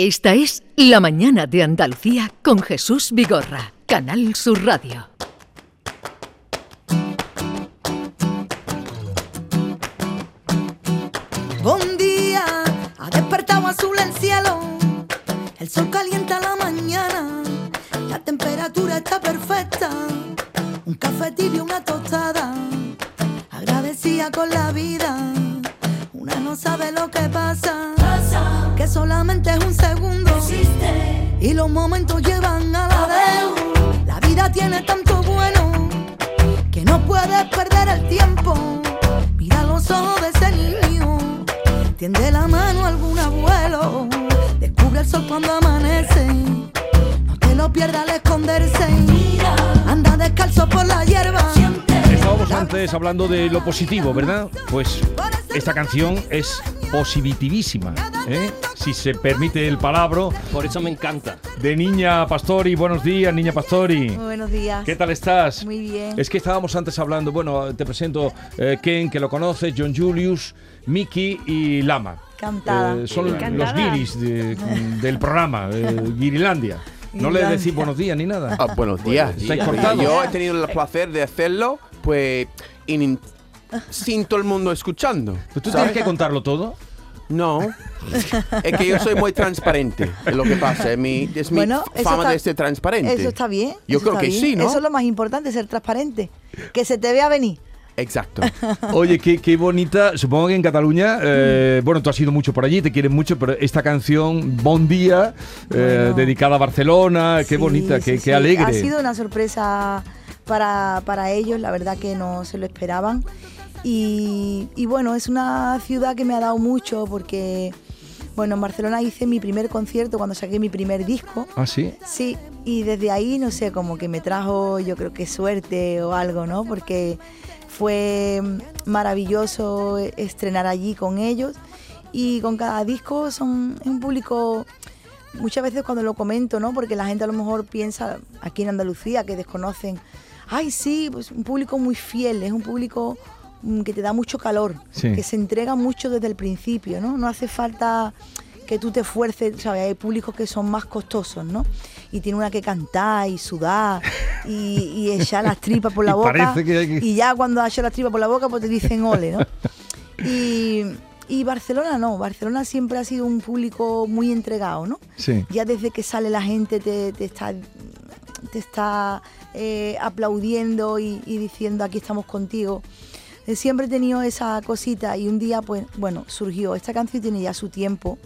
Esta es La Mañana de Andalucía con Jesús Vigorra, Canal Sur Radio. Buen día, ha despertado azul el cielo, el sol calienta la mañana, la temperatura está perfecta, un café tibio, una tostada, agradecida con la vida, una no sabe lo que pasa, que solamente es un segundo, y los momentos llevan a la vez, la vida tiene tanto bueno, que no puedes perder el tiempo, mira los ojos de ese niño. Tiende la mano a algún abuelo. Descubre el sol cuando amanece. No te lo pierdas al esconderse. Anda descalzo por la hierba. Estábamos antes hablando de lo positivo, ¿verdad? Pues esta canción es positivísima, ¿eh? si se permite el palabra. Por eso me encanta. De Niña Pastori. Buenos días, Niña Pastori. Buenos días. ¿Qué tal estás? Muy bien. Es que estábamos antes hablando, bueno, te presento eh, Ken, que lo conoces, John Julius, Mickey y Lama. Cantada. Eh, son Encantada. los guiris de- del programa, eh, Guirilandia. No le decís buenos días ni nada. Ah, buenos días. ¿Estáis cortados? Yo he tenido el placer de hacerlo, pues, in- sin todo el mundo escuchando. ¿Tú tienes ¿sabes? que contarlo todo? No. Es que yo soy muy transparente, es lo que pasa. Es mi, es mi Bueno, eso fama está- de ser transparente. Eso está bien. Yo creo que bien. sí, ¿no? Eso es lo más importante, ser transparente. Que se te vea venir. Exacto. Oye, qué, qué bonita. Supongo que en Cataluña, eh, bueno, tú has ido mucho por allí, te quieren mucho, pero esta canción, Bon Día, eh, Bueno. dedicada a Barcelona, qué Sí, bonita, sí, qué, qué sí. alegre. Ha sido una sorpresa para, para ellos, la verdad que no se lo esperaban. Y, y bueno, es una ciudad que me ha dado mucho porque, bueno, en Barcelona hice mi primer concierto cuando saqué mi primer disco. Ah, sí. Sí, y desde ahí, no sé, como que me trajo, yo creo que suerte o algo, ¿no? Porque fue maravilloso estrenar allí con ellos y con cada disco son es un público muchas veces cuando lo comento, ¿no? Porque la gente a lo mejor piensa aquí en Andalucía que desconocen, ay sí, pues un público muy fiel, es un público que te da mucho calor, Sí. que se entrega mucho desde el principio, ¿no? No hace falta que tú te esfuerces, ¿sabes? Hay públicos que son más costosos, ¿no? Y tiene una que cantar y sudar y, y echar las tripas por la Y boca. que que- Y ya cuando has hecho las tripas por la boca, pues te dicen ole, ¿no? Y, y Barcelona no, Barcelona siempre ha sido un público muy entregado, ¿no? Sí. Ya desde que sale la gente te, te está, te está eh, aplaudiendo y, y diciendo aquí estamos contigo. Eh, Siempre he tenido esa cosita y un día, pues, bueno, surgió. Esta canción tiene ya su tiempo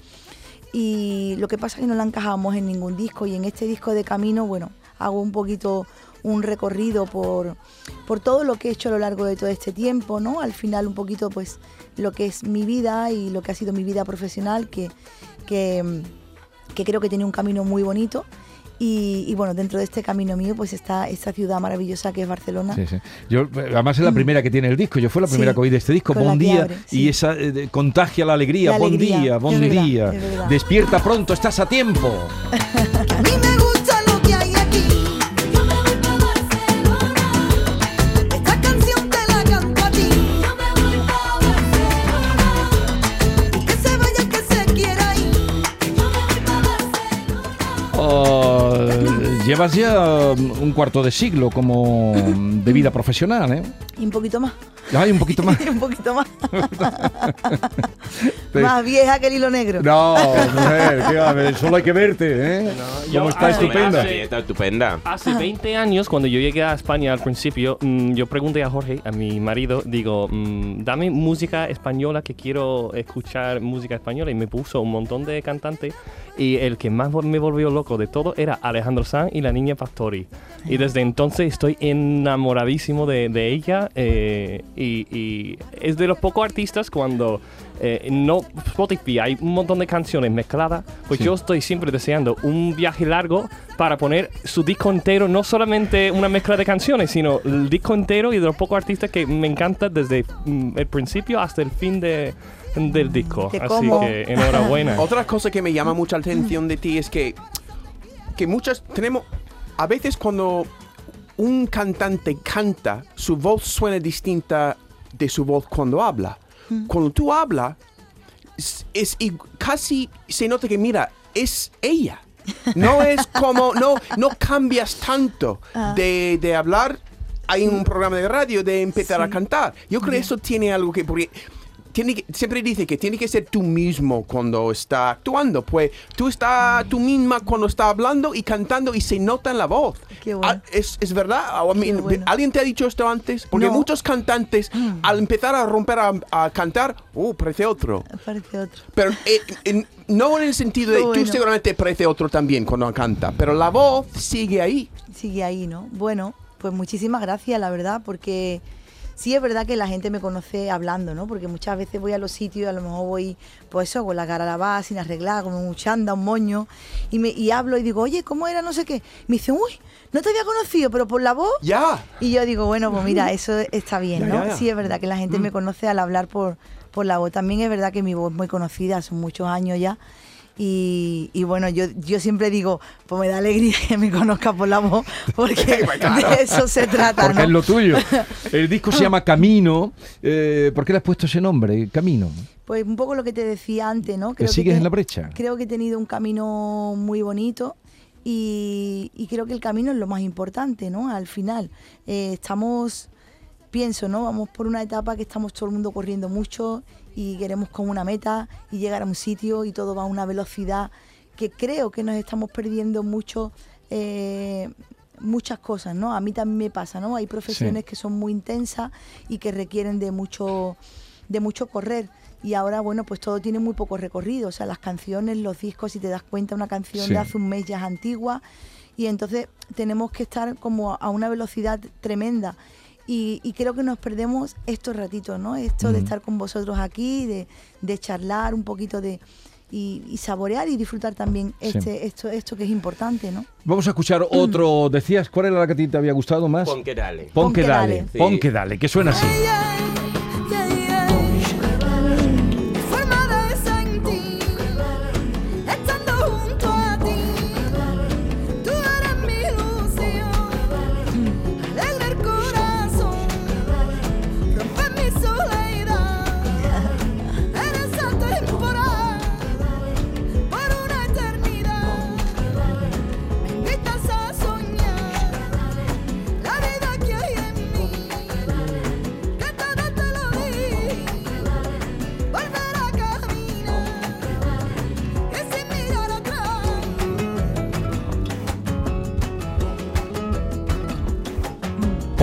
y lo que pasa es que no la encajamos en ningún disco y en este disco de camino, bueno, hago un poquito un recorrido por, por todo lo que he hecho a lo largo de todo este tiempo, ¿no? Al final un poquito pues lo que es mi vida y lo que ha sido mi vida profesional, que, que, mm, que creo que tiene un camino muy bonito. Y, y bueno, dentro de este camino mío pues está esta ciudad maravillosa que es Barcelona. Sí, sí. Yo, además es la primera que tiene el disco. Yo fue la Sí, primera que oí de este disco, Bon que Día. abre, Y sí. esa eh, contagia la alegría. La Bon alegría, día, bon día. es verdad. Despierta pronto, estás a tiempo. A mí me llevas ya um, un cuarto de siglo como um, de vida profesional, ¿eh? Y un poquito más. Ay, un poquito más. un poquito más. Te- más vieja que el hilo negro. No, mujer, qué va, solo hay que verte, ¿eh? yo- Como está ah, estupenda. sí, Sí, está estupenda. Hace 20 años, cuando yo llegué a España al principio, mm, yo pregunté a Jorge, a mi marido, digo, mm, dame música española que quiero escuchar música española y me puso un montón de cantantes y el que más me volvió loco de todo era Alejandro Sanz y la niña Pastori. Y desde entonces estoy enamoradísimo de, de ella eh, y, y es de los pocos artistas cuando eh, no Spotify hay un montón de canciones mezcladas, pues Sí. yo estoy siempre deseando un viaje largo para poner su disco entero, no solamente una mezcla de canciones, sino el disco entero y de los pocos artistas que me encanta desde mm, el principio hasta el fin de, del disco. Así como. que enhorabuena. Otra cosa que me llama mucha atención de ti es que, que muchas tenemos, a veces cuando un cantante canta, su voz suena distinta de su voz cuando habla. Cuando tú hablas, es, casi se nota que, mira, es ella. No es como, no, no cambias tanto Ah. de, de hablar hay un programa de radio de empezar a cantar. Yo creo que eso tiene algo que... Porque tiene que- siempre dice que tiene que ser tú mismo cuando está actuando. Pues tú estás tú misma cuando está hablando y cantando y se nota en la voz. Qué bueno. Ah, ¿Es, es verdad? I mean, bueno. ¿Alguien te ha dicho esto antes? Porque No. muchos cantantes al empezar a romper a, a cantar, uh, parece otro. Parece otro. Pero eh, en- no en el sentido de Qué tú bueno. seguramente parece otro también cuando canta, pero la voz sigue ahí. sigue ahí, ¿no? Bueno, pues muchísimas gracias, la verdad, porque sí es verdad que la gente me conoce hablando, ¿no? Porque muchas veces voy a los sitios y a lo mejor voy, pues eso, con la cara lavada, sin arreglar, con un chanda, un moño, y, me, y hablo y digo, oye, ¿cómo era? No sé qué. Me dicen, uy, no te había conocido, pero por la voz. Ya. Y yo digo, bueno, pues mira, eso está bien, ¿no? ya, ya. Sí es verdad que la gente me conoce al hablar por, por la voz. También es verdad que mi voz es muy conocida, son muchos años ya. Y, y bueno, yo, yo siempre digo, pues me da alegría que me conozca por la voz, porque Claro. de eso se trata, Porque ¿no? es lo tuyo. El disco se llama Camino. Eh, ¿Por qué le has puesto ese nombre, Camino? Pues un poco lo que te decía antes, ¿no? ¿Que sigues te- en la brecha? Creo que he tenido un camino muy bonito y, y creo que el camino es lo más importante, ¿no? Al final, eh, estamos, pienso, ¿no? Vamos por una etapa que estamos todo el mundo corriendo mucho y queremos con una meta y llegar a un sitio y todo va a una velocidad que creo que nos estamos perdiendo mucho. eh, muchas cosas, ¿no? A mí también me pasa, ¿no? Hay profesiones que son muy intensas y que requieren de mucho de mucho correr y ahora bueno pues todo tiene muy poco recorrido o sea las canciones los discos si te das cuenta una canción Sí. de hace un mes ya es antigua y entonces tenemos que estar como a una velocidad tremenda y, y creo que nos perdemos estos ratitos no esto de estar con vosotros aquí de, de charlar un poquito de y, y saborear y disfrutar también Sí. este esto esto que es importante no Vamos a escuchar otro. Decías, ¿cuál era la que a ti te había gustado más? Pon que dale. Pon Pon que que dale. dale. Pon Sí. que dale, que suena así. Forma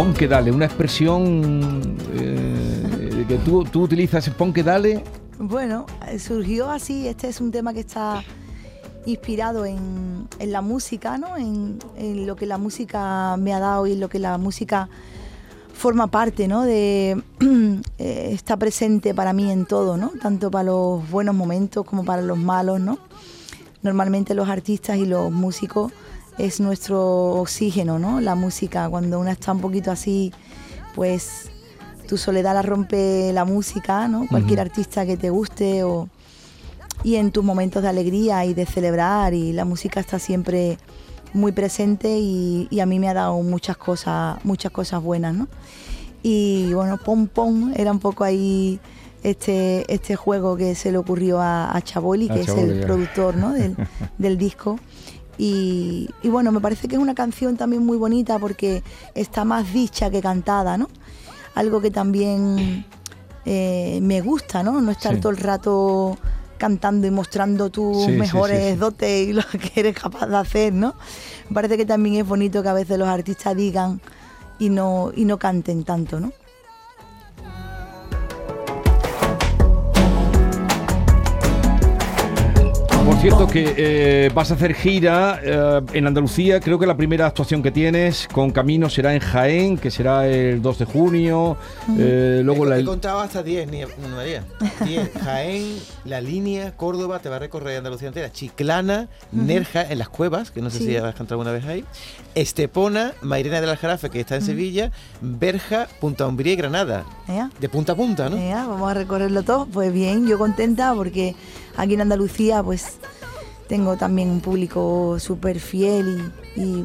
Pon que dale, una expresión eh, que tú, tú utilizas, pon que dale. Bueno, eh, surgió así, este es un tema que está inspirado en, en la música, ¿no? En, en lo que la música me ha dado y en lo que la música forma parte, ¿no? De eh, está presente para mí en todo, ¿no? Tanto para los buenos momentos como para los malos, ¿no? Normalmente los artistas y los músicos es nuestro oxígeno, ¿no? La música, cuando uno está un poquito así, pues tu soledad la rompe la música, ¿no? Cualquier artista que te guste o y en tus momentos de alegría y de celebrar y la música está siempre muy presente y, y a mí me ha dado muchas cosas, muchas cosas buenas, ¿no? Y bueno, Pom Pom era un poco ahí este, este juego que se le ocurrió a, a Chaboli, A que es Chaboli, el ya. productor ¿no? del, del disco. Y, y bueno, me parece que es una canción también muy bonita porque está más dicha que cantada, ¿no? Algo que también eh, me gusta, ¿no? No estar Sí. todo el rato cantando y mostrando tus Sí, mejores sí. dotes y lo que eres capaz de hacer, ¿no? Me parece que también es bonito que a veces los artistas digan y no, y no canten tanto, ¿no? Cierto que eh, vas a hacer gira eh, en Andalucía, creo que la primera actuación que tienes con Camino será en Jaén, que será el 2 de junio, eh, luego he, la... he contado hasta 10, ni- María. 10. Jaén, La Línea, Córdoba, te va a recorrer Andalucía entera. Chiclana, Nerja, en las cuevas, que no sé Sí. si has cantado alguna vez ahí. Estepona, Mairena del Aljarafe, que está en Sevilla. Berja, Punta Umbría y Granada. De punta a punta, ¿no? Vamos a recorrerlo todo. Pues bien, yo contenta porque aquí en Andalucía pues tengo también un público súper fiel y,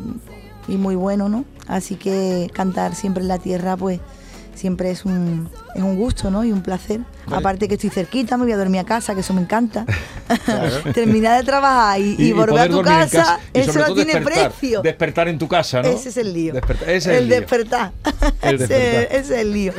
muy bueno, ¿no? Así que cantar siempre en la tierra pues siempre es un, es un gusto, ¿no? Y un placer. Aparte que estoy cerquita, me voy a dormir a casa, que eso me encanta. Terminar de trabajar y, y volver a tu casa, eso no tiene despertar, precio. Despertar en tu casa, ¿no? Ese es el lío. Despertar- ese es el el lío. despertar. El ese, despertar. ese es el lío.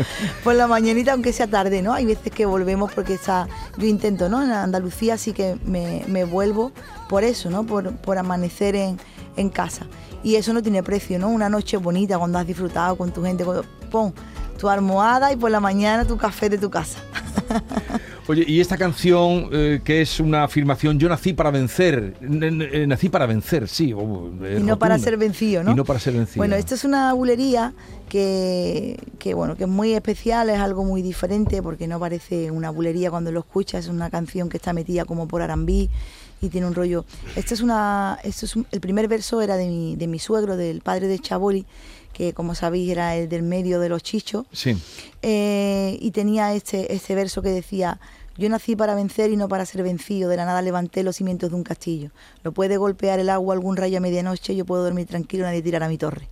Por la mañanita, aunque sea tarde, ¿no? Hay veces que volvemos porque está, yo intento, ¿no? En Andalucía sí que me, me vuelvo por eso, ¿no? Por, por amanecer en, en casa. Y eso no tiene precio, ¿no? Una noche bonita cuando has disfrutado con tu gente, cuando pon tu almohada y por la mañana tu café de tu casa. Oye, y esta canción eh, que es una afirmación, yo nací para vencer, eh, nací para vencer, sí. oh, y no para ser vencido, ¿no? Y no para ser vencido. Bueno, esto es una bulería que, que, bueno, que es muy especial, es algo muy diferente porque no parece una bulería cuando lo escuchas, es una canción que está metida como por Arambí y tiene un rollo. Esto es una, esto es un- el primer verso era de mi, de mi suegro, del padre de Chaboli, que como sabéis era el del medio de los chichos. Sí. Eh, y tenía este, este verso que decía, yo nací para vencer y no para ser vencido, de la nada levanté los cimientos de un castillo. Lo puede golpear el agua algún rayo a medianoche, yo puedo dormir tranquilo, nadie tirará mi torre.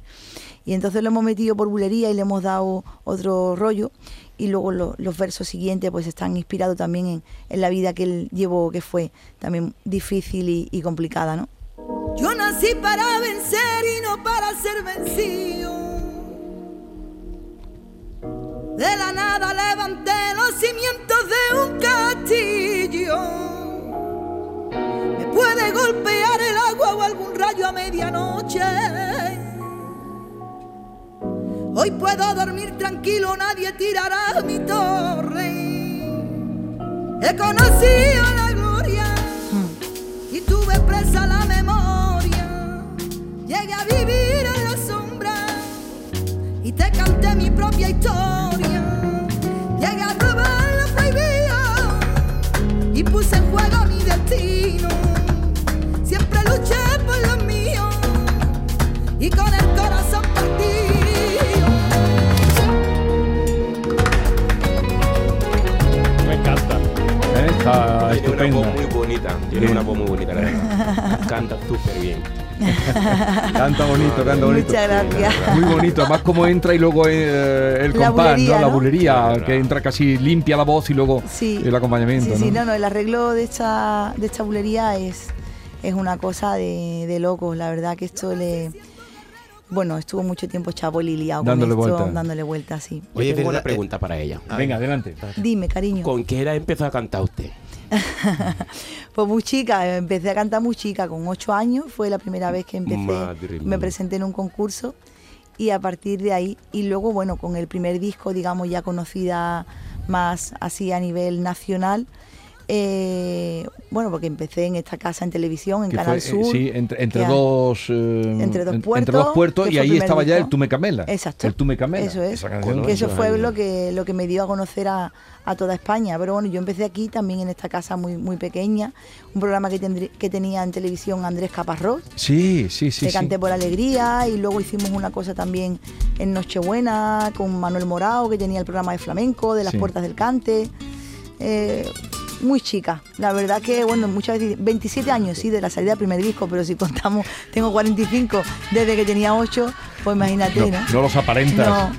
Y entonces lo hemos metido por bulería y le hemos dado otro rollo. Y luego lo- los versos siguientes pues están inspirados también en, en la vida que él llevó, que fue también difícil y, y complicada, ¿no? Yo nací para vencer y no para ser vencido. De la nada levanté los cimientos de un castillo. Me puede golpear el agua o algún rayo a medianoche. Hoy puedo dormir tranquilo, nadie tirará mi torre. He conocido la gloria y tuve presa la a vivir en la sombra y te canté mi propia historia. Llegué a robar lo prohibido y puse en juego mi destino. Siempre luché por lo mío y con el corazón partido. Me encanta. Está Tiene una voz muy bonita. Tiene una voz muy bonita, la verdad. Canta súper bien. Canta bonito, canta bonito. Muchas gracias. Muy bonito, además como entra y luego eh, el La compás, bulería, ¿no? La bulería, que entra casi limpia la voz y luego Sí. el acompañamiento. Sí, sí, ¿no? no, no, el arreglo de esta, de esta bulería es, es una cosa de, de locos. La verdad que esto le. Bueno, estuvo mucho tiempo Chaboli liado Dándole con esto, vuelta. dándole vuelta, sí. Oye, tengo una eh, pregunta para ella. Venga, adelante. Dime, cariño. ¿Con qué edad empezó a cantar usted? Pues muy chica, empecé a cantar muy chica, con ocho años, fue la primera vez que empecé, Madre me presenté en un concurso y a partir de ahí, y luego bueno, con el primer disco, digamos, ya conocida más así a nivel nacional, eh, bueno, porque empecé en esta casa en televisión, en Que Canal fue, eh, Sur. sí, entre, entre que dos, eh, Entre dos puertos, entre dos puertos que y ahí estaba ya el Tú me camela. Exacto. El Tú me camela. Eso es. Canción. que eso fue lo que, lo que me dio a conocer a, a toda España. Pero bueno, yo empecé aquí también en esta casa muy, muy pequeña, un programa que, tendrí- que tenía en televisión Andrés Caparrós, Sí, sí, sí. Sí. canté por alegría y luego hicimos una cosa también en Nochebuena con Manuel Morao que tenía el programa de flamenco de las Sí. puertas del cante. Eh, muy chica, la verdad que bueno, muchas veces 27 años sí de la salida del primer disco, pero si contamos tengo 45 desde que tenía 8, pues imagínate, No, ¿no? no los aparentas. No.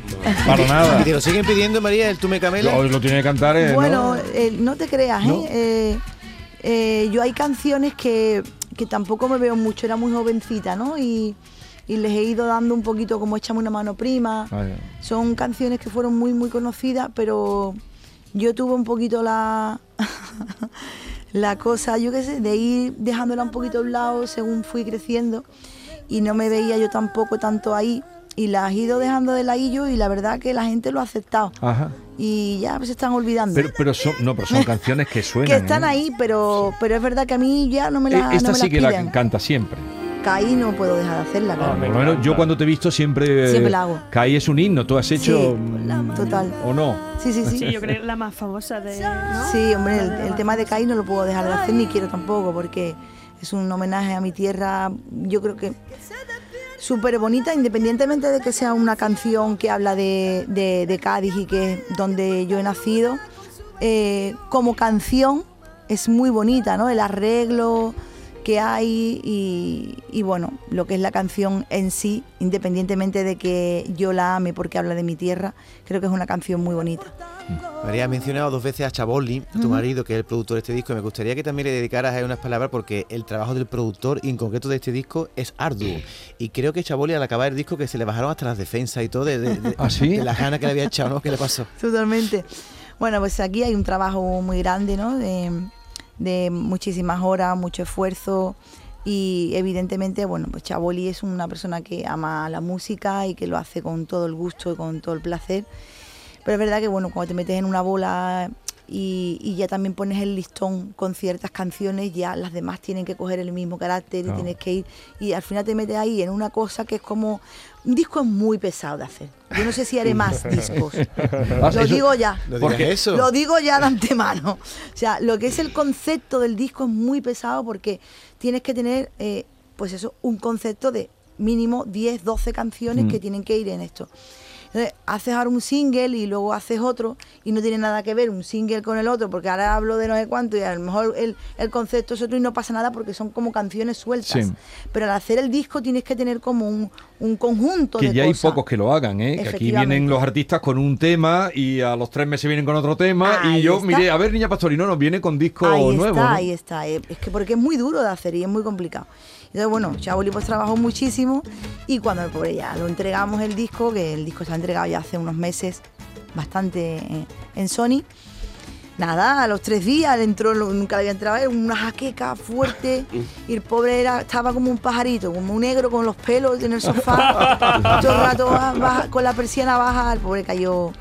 Para nada. ¿Y te lo siguen pidiendo, María, el tú me camela? Lo, lo tiene que cantar. eh, Bueno, ¿no? eh, no te creas, ¿eh? ¿No? Eh, eh, yo hay canciones que, que tampoco me veo mucho, era muy jovencita, ¿no? Y, y les he ido dando un poquito como échame una mano prima. Vaya. Son canciones que fueron muy, muy conocidas, pero yo tuve un poquito la, la cosa, yo qué sé, de ir dejándola un poquito a un lado según fui creciendo y no me veía yo tampoco tanto ahí y las he ido dejando de ladillo y la verdad que la gente lo ha aceptado Ajá. y ya se están olvidando. Pero, pero son, no, pero son canciones que suenan. que están ¿eh? ahí, pero, pero es verdad que a mí ya no me la Esta no me sí las que la canta siempre. Caí no puedo dejar de hacerla, claro. Por lo menos yo cuando te he visto siempre. Siempre la hago. Caí es un himno. ¿Tú has hecho. Sí, total. ¿O no? Sí, sí, sí. Sí, yo creo que la más famosa de. ¿no? Sí, hombre, el, tema de. Caí no lo puedo dejar de hacer ni quiero tampoco porque es un homenaje a mi tierra, yo creo que súper bonita, independientemente de que sea una canción que habla de, de- de Cádiz y que es donde yo he nacido, eh, como canción es muy bonita, ¿no? El arreglo que hay y, y, bueno, lo que es la canción en sí, independientemente de que yo la ame porque habla de mi tierra, creo que es una canción muy bonita. María, has mencionado dos veces a Chaboli, a tu marido, que es el productor de este disco, y me gustaría que también le dedicaras a él unas palabras porque el trabajo del productor, y en concreto de este disco, es arduo. Y creo que Chaboli, al acabar el disco, que se le bajaron hasta las defensas y todo, de, de, de- ¿Ah, sí? de las ganas que le había echado, ¿no? ¿Qué le pasó? Totalmente. Bueno, pues aquí hay un trabajo muy grande, ¿no? De, de muchísimas horas, mucho esfuerzo y evidentemente, bueno, pues Chaboli es una persona que ama la música y que lo hace con todo el gusto y con todo el placer. Pero es verdad que, bueno, cuando te metes en una bola y, y ya también pones el listón con ciertas canciones, ya las demás tienen que coger el mismo carácter y tienes que ir y al final te metes ahí en una cosa que es como... Un disco es muy pesado de hacer. Yo no sé si haré más discos. Ah, Lo eso- digo ya. No ¿Por digas qué? eso. Lo digo ya de antemano. O sea, lo que es el concepto del disco es muy pesado porque tienes que tener, eh, pues eso, un concepto de mínimo 10, 12 canciones Mm. que tienen que ir en esto. Entonces, haces ahora un single y luego haces otro y no tiene nada que ver un single con el otro porque ahora hablo de no sé cuánto y a lo mejor el, el concepto es otro y no pasa nada porque son como canciones sueltas. Sí. Pero al hacer el disco tienes que tener como un, un conjunto Que de ya hay pocos que lo hagan, ¿eh? Que aquí vienen los artistas con un tema y a los tres meses vienen con otro tema. Ahí y yo, está. mire, a ver, Niña Pastorino nos viene con disco ahí nuevo. está, ¿no? ahí está. Eh, Es que porque es muy duro de hacer y es muy complicado. Entonces, bueno, Chaboli pues trabajó muchísimo y cuando pues, ya lo entregamos el disco, que el disco se ha entregado ya hace unos meses, bastante eh, en Sony, nada, a los tres días le entró, nunca le había entrado, era una jaqueca fuerte y el pobre era, estaba como un pajarito, como un negro con los pelos en el sofá, todo el rato baja- baja- con la persiana baja, el pobre cayó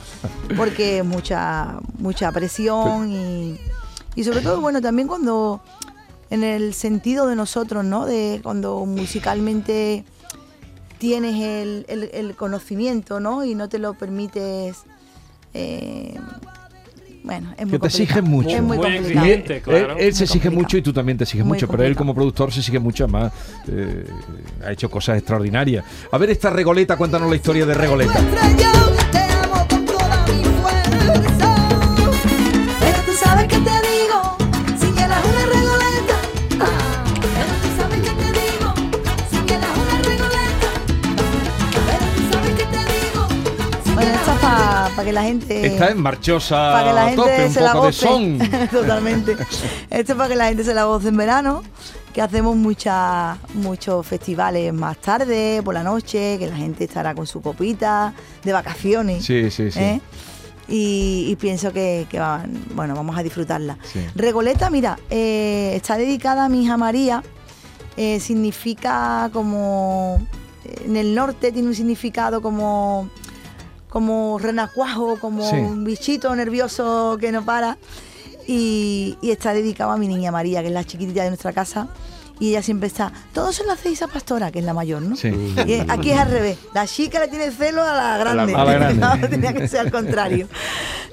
porque mucha, mucha presión y, y sobre todo, bueno, también cuando en el sentido de nosotros, ¿no? De cuando musicalmente tienes el, el- el conocimiento, ¿no? Y no te lo permites. eh, bueno, es muy Que te exigen mucho. Es muy Muy Y complicado. él, exigente, claro. él- él se exige mucho y tú también te exiges Muy mucho, pero él como productor se exige mucho más. eh, ha hecho cosas extraordinarias. A ver esta Regoleta, cuéntanos la historia de Regoleta. Para que la gente. Está en marchosa para que la tope, gente se la goce. Totalmente. Esto es para que la gente se la goce en verano, que hacemos muchas muchos festivales más tarde, por la noche, que la gente estará con su copita, de vacaciones. Sí, sí, sí. ¿eh? Y, y pienso que, que va- bueno, vamos a disfrutarla. Sí. Regoleta, mira, eh, está dedicada a mi hija María. eh, significa como. En el norte tiene un significado como. Como renacuajo, como Sí. un bichito nervioso que no para. Y, y está dedicado a mi niña María, que es la chiquitita de nuestra casa. Y ella siempre está, todos se lo hacéis a Pastora, que es la mayor, ¿no? Sí. Y aquí es al revés. La chica le tiene celo a la grande. a la grande. No, tenía que ser al contrario.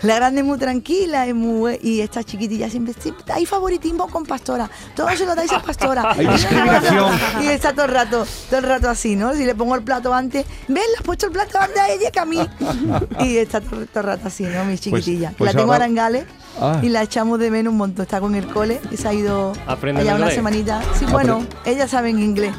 La grande es muy tranquila es muy, y esta chiquitilla siempre, sí, hay favoritismo con Pastora. Todos se lo dais a Pastora. Hay discriminación. Y está todo el rato, todo el rato así, ¿no? Si le pongo el plato antes, ven, le has puesto el plato antes a ella que a mí. Y está todo, todo el rato así, ¿no? Mi chiquitilla. pues la tengo ahora- ahora en Gales Ah. y la echamos de menos un montón. Está con el cole y se ha ido ¿Aprende allá una semanita. Sí, bueno, ellas saben inglés.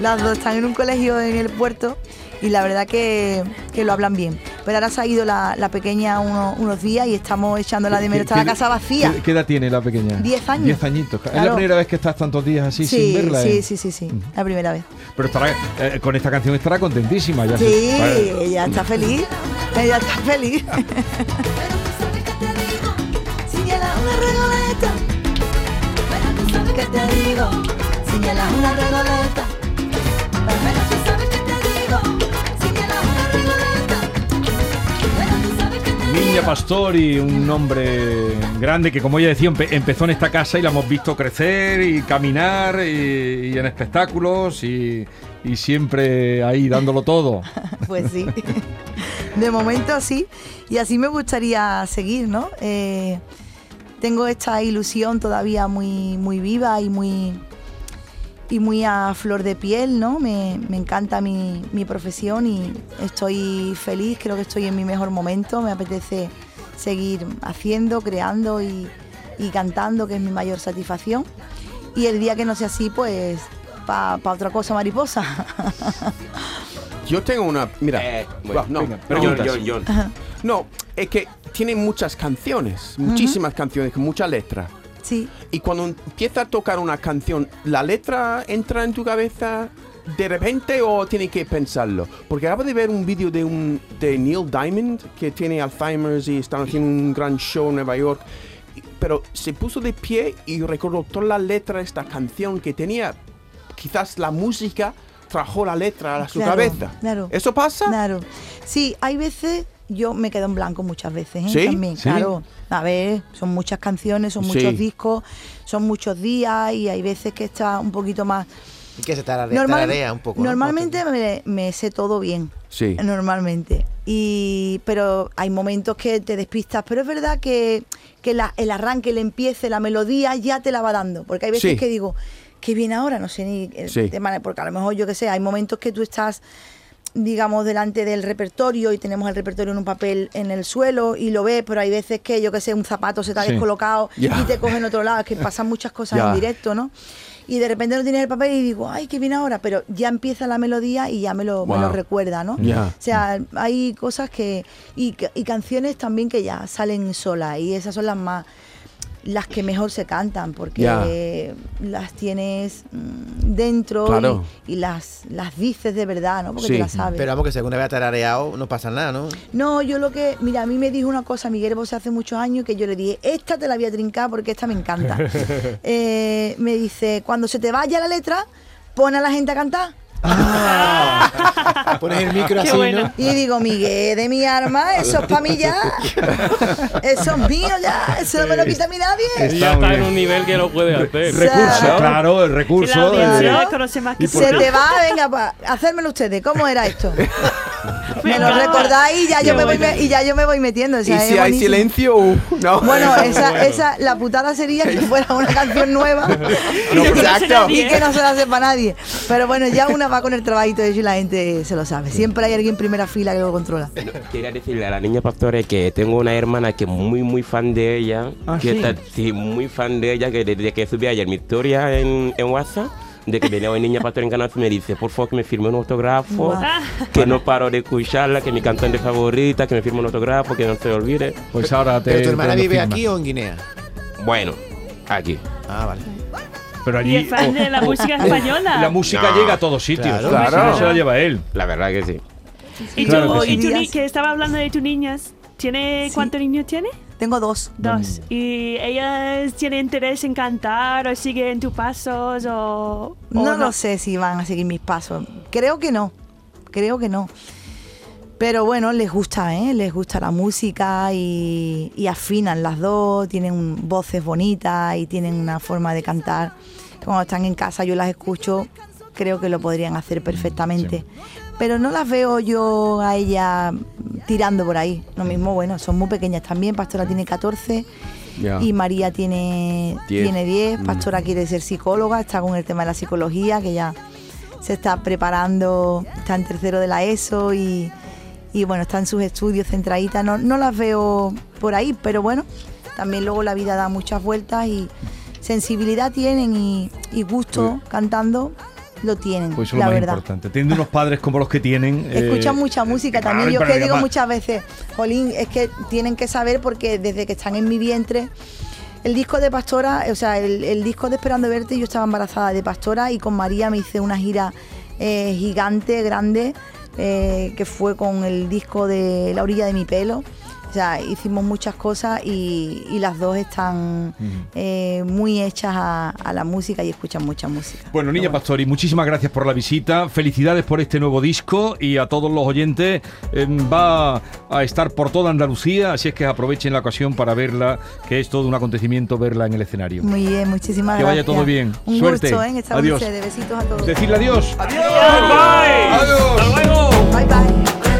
Las dos están en un colegio en el puerto y la verdad que, que lo hablan bien. Pero ahora se ha ido la, la pequeña uno- unos días y estamos echándola de menos. Está la ¿Qué- casa vacía. ¿Qué, qué edad tiene la pequeña? Diez años. Diez añitos. ¿Es la primera vez que estás tantos días así sin Sí, verla? sí, eh? sí, sí, sí, la primera vez. Pero estará, eh, con esta canción estará contentísima. Ya se- Sí, Vale. ella está feliz. Ella está feliz. que te digo, si quieres una regoleta. Pero tú sabes que te digo, si quieres una regoleta. Pero tú sabes que te Niña Pastori, un nombre grande que, como ella decía, empe- empezó en esta casa y la hemos visto crecer y caminar y, y en espectáculos y, y siempre ahí dándolo todo. Pues sí. De momento sí. Y así me gustaría seguir, ¿no? Eh, tengo esta ilusión todavía muy, muy viva y muy, y muy a flor de piel, ¿no? Me, me encanta mi, mi profesión y estoy feliz, creo que estoy en mi mejor momento. Me apetece seguir haciendo, creando y, y cantando, que es mi mayor satisfacción. Y el día que no sea así, pues para otra cosa mariposa. Yo tengo una. Mira. Eh, Bueno, no, venga, no, preguntas. John, John, John. no, es que tiene muchas canciones, muchísimas canciones, con mucha letra. sí. Y cuando empieza a tocar una canción, ¿la letra entra en tu cabeza de repente o tiene que pensarlo? Porque acabo de ver un vídeo de, un, de Neil Diamond, que tiene Alzheimer's y están haciendo un gran show en Nueva York. Pero se puso de pie y recordó toda la letra de esta canción que tenía. Quizás la música trajo la letra a su Claro, cabeza. claro. ¿Eso pasa? Claro. Sí, hay veces, yo me quedo en blanco muchas veces, ¿eh? ¿Sí? También, ¿Sí? claro. A ver, son muchas canciones, son muchos Sí. discos, son muchos días y hay veces que está un poquito más... Y que se tararea, Normal- tararea un poco. ¿no? Normalmente me, me sé todo bien. Sí. Normalmente. Y, pero hay momentos que te despistas. Pero es verdad que, que la- el arranque, el empiece, la melodía ya te la va dando. Porque hay veces Sí. que digo, ¿qué viene ahora? No sé ni eh, Sí. de manera, porque a lo mejor yo que sé, hay momentos que tú estás digamos delante del repertorio y tenemos el repertorio en un papel en el suelo y lo ves, pero hay veces que yo que sé, un zapato se te ha Sí. descolocado y te coge en otro lado, es que pasan muchas cosas en directo, ¿no? Y de repente no tienes el papel y digo, ay, qué viene ahora, pero ya empieza la melodía y ya me lo, me lo recuerda, ¿no? O sea, hay cosas que. Y, y canciones también que ya salen solas y esas son las más. Las que mejor se cantan porque las tienes mm, dentro Claro. y, y las, las dices de verdad, ¿no? Porque Sí. te las sabes. Pero vamos, que según vez tarareado no pasa nada, ¿no? No, yo lo que, mira, a mí me dijo una cosa Miguel Bosé hace muchos años que yo le dije, esta te la voy a trincar porque esta me encanta. Eh, me dice, cuando se te vaya la letra, pon a la gente a cantar. Pones el micro Qué así, bueno. ¿no? Y digo, Miguel, de mi arma, eso es para mí ya. Eso es mío ya, eso no me lo quita a mí nadie. Está ya está en un nivel que lo puede hacer. Recurso, Claro. claro, el recurso. la audiencia conoce más que Se te va, venga, pa, hacérmelo ustedes. ¿Cómo era esto? Me lo recordáis y ya, yo me voy, bueno. me- y ya yo me voy metiendo. o Y sea, es si hay buenísimo. silencio, uh, no. Bueno, esa, esa, la putada sería que fuera una canción nueva exacto. y que no se la sepa nadie. Pero bueno, ya una va con el trabajito hecho y la gente se lo sabe. Siempre hay alguien en primera fila que lo controla. Quería decirle a la niña Pastore que tengo una hermana que es muy, muy fan de ella. Ah, que ¿sí? está sí, muy fan de ella, que desde que subí ayer mi historia en, en WhatsApp, de que venía una niña Pastore en Canal, me dice, por favor, que me firme un autógrafo, que no paro de escucharla, que mi cantante favorita, que me firme un autógrafo, que no se olvide. Pues ahora te. ¿Pero tu hermana vive firma. aquí o en Guinea? Bueno, aquí. Ah, vale. Pero Y allí. es fan de la oh, música española. La música No. llega a todos sitios. Claro. Claro. no se la lleva él. La verdad que sí. Y tú, Claro que y sí. tu que estaba hablando de tus niñas, ¿tiene Sí. cuántos niños tiene? Tengo dos. Dos. ¿Y ellas tienen interés en cantar o siguen tus pasos o, o No lo sé si van a seguir mis pasos. Creo que no. Creo que no. Pero bueno, les gusta, ¿eh? Les gusta la música y, y afinan las dos, tienen voces bonitas y tienen una forma de cantar. Cuando están en casa yo las escucho, creo que lo podrían hacer perfectamente. Pero no las veo yo a ella tirando por ahí. Lo mismo, bueno, son muy pequeñas también. Pastora tiene 14 Ya. y María tiene Diez. tiene 10. Pastora quiere ser psicóloga, está con el tema de la psicología, que ya se está preparando, está en tercero de la ESO y, y bueno, está en sus estudios centraditas. No, no las veo por ahí, pero bueno, también luego la vida da muchas vueltas y sensibilidad tienen y, y gusto cantando lo tienen, Pues eso es la lo más verdad. importante. Teniendo unos padres como los que tienen. eh, Escuchan mucha música también. Yo que digo muchas veces, Jolín, es que tienen que saber porque desde que están en mi vientre, el disco de Pastora, o sea, el, el disco de Esperando Verte, yo estaba embarazada de Pastora y con María me hice una gira eh, gigante, grande, eh, que fue con el disco de La orilla de mi pelo. O sea, hicimos muchas cosas y, y las dos están eh, muy hechas a, a la música y escuchan mucha música. Bueno, Niña Pero Pastori, muchísimas gracias por la visita. Felicidades por este nuevo disco y a todos los oyentes. eh, va a estar por toda Andalucía, así es que aprovechen la ocasión para verla, que es todo un acontecimiento verla en el escenario. Muy bien, muchísimas Que vaya gracias. todo bien. Un Suerte. gusto, ¿eh? Adiós. ustedes. Besitos a todos. Decirle adiós. Adiós. Adiós. ¡Hasta luego! Bye bye.